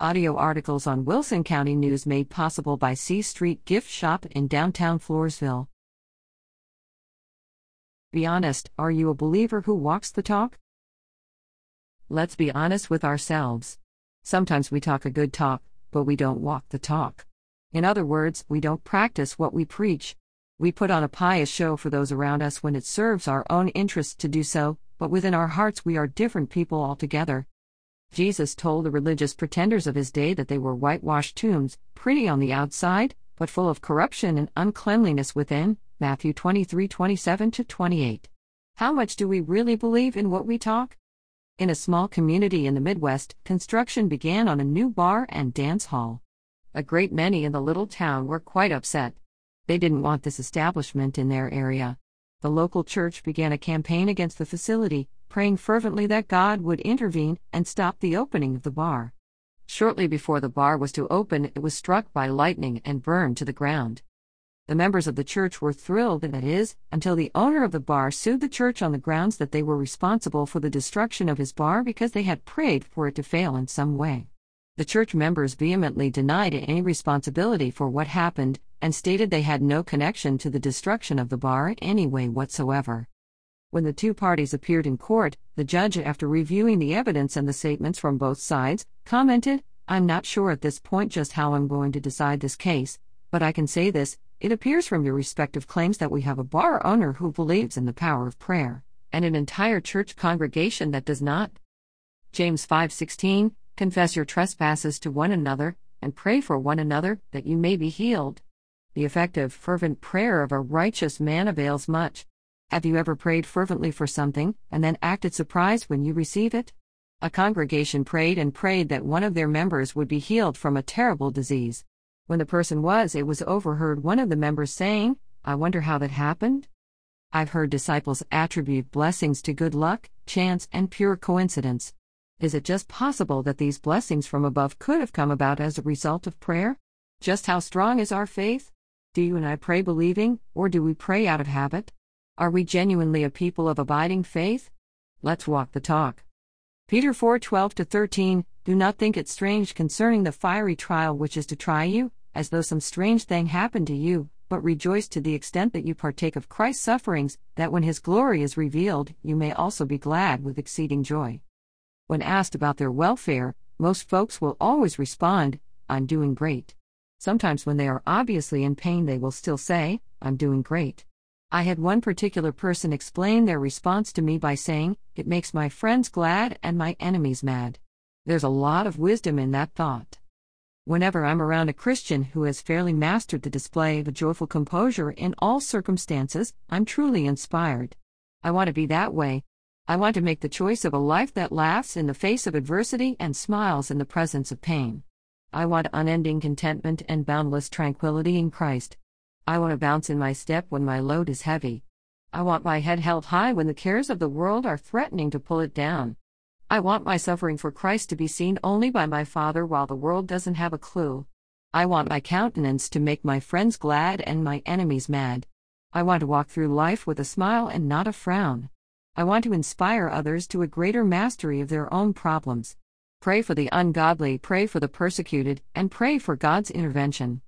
Audio articles on Wilson County News made possible by C Street Gift Shop in downtown Floresville. Be honest, are you a believer who walks the talk? Let's be honest with ourselves. Sometimes we talk a good talk, but we don't walk the talk. In other words, we don't practice what we preach. We put on a pious show for those around us when it serves our own interests to do so, but within our hearts we are different people altogether. Jesus told the religious pretenders of his day that they were whitewashed tombs, pretty on the outside, but full of corruption and uncleanliness within. Matthew 23 27 28. How much do we really believe in what we talk? In a small community in the Midwest, construction began on a new bar and dance hall. A great many in the little town were quite upset. They didn't want this establishment in their area. The local church began a campaign against the facility, praying fervently that God would intervene and stop the opening of the bar. Shortly before the bar was to open, it was struck by lightning and burned to the ground. The members of the church were thrilled, that is, until the owner of the bar sued the church on the grounds that they were responsible for the destruction of his bar because they had prayed for it to fail in some way. The church members vehemently denied any responsibility for what happened and stated they had no connection to the destruction of the bar in any way whatsoever. When the two parties appeared in court, the judge, after reviewing the evidence and the statements from both sides, commented, I'm not sure at this point just how I'm going to decide this case, but I can say this it appears from your respective claims that we have a bar owner who believes in the power of prayer, and an entire church congregation that does not. James 5:16 Confess your trespasses to one another and pray for one another that you may be healed. The effective fervent prayer of a righteous man avails much. Have you ever prayed fervently for something, and then acted surprised when you receive it? A congregation prayed and prayed that one of their members would be healed from a terrible disease. When the person was, it was overheard one of the members saying, I wonder how that happened? I've heard disciples attribute blessings to good luck, chance, and pure coincidence. Is it just possible that these blessings from above could have come about as a result of prayer? Just how strong is our faith? Do you and I pray believing, or do we pray out of habit? Are we genuinely a people of abiding faith? Let's walk the talk. Peter 4 12 13 Do not think it strange concerning the fiery trial which is to try you, as though some strange thing happened to you, but rejoice to the extent that you partake of Christ's sufferings, that when his glory is revealed, you may also be glad with exceeding joy. When asked about their welfare, most folks will always respond, I'm doing great. Sometimes, when they are obviously in pain, they will still say, I'm doing great. I had one particular person explain their response to me by saying, It makes my friends glad and my enemies mad. There's a lot of wisdom in that thought. Whenever I'm around a Christian who has fairly mastered the display of a joyful composure in all circumstances, I'm truly inspired. I want to be that way. I want to make the choice of a life that laughs in the face of adversity and smiles in the presence of pain. I want unending contentment and boundless tranquility in Christ. I want to bounce in my step when my load is heavy. I want my head held high when the cares of the world are threatening to pull it down. I want my suffering for Christ to be seen only by my Father while the world doesn't have a clue. I want my countenance to make my friends glad and my enemies mad. I want to walk through life with a smile and not a frown. I want to inspire others to a greater mastery of their own problems. Pray for the ungodly, pray for the persecuted, and pray for God's intervention.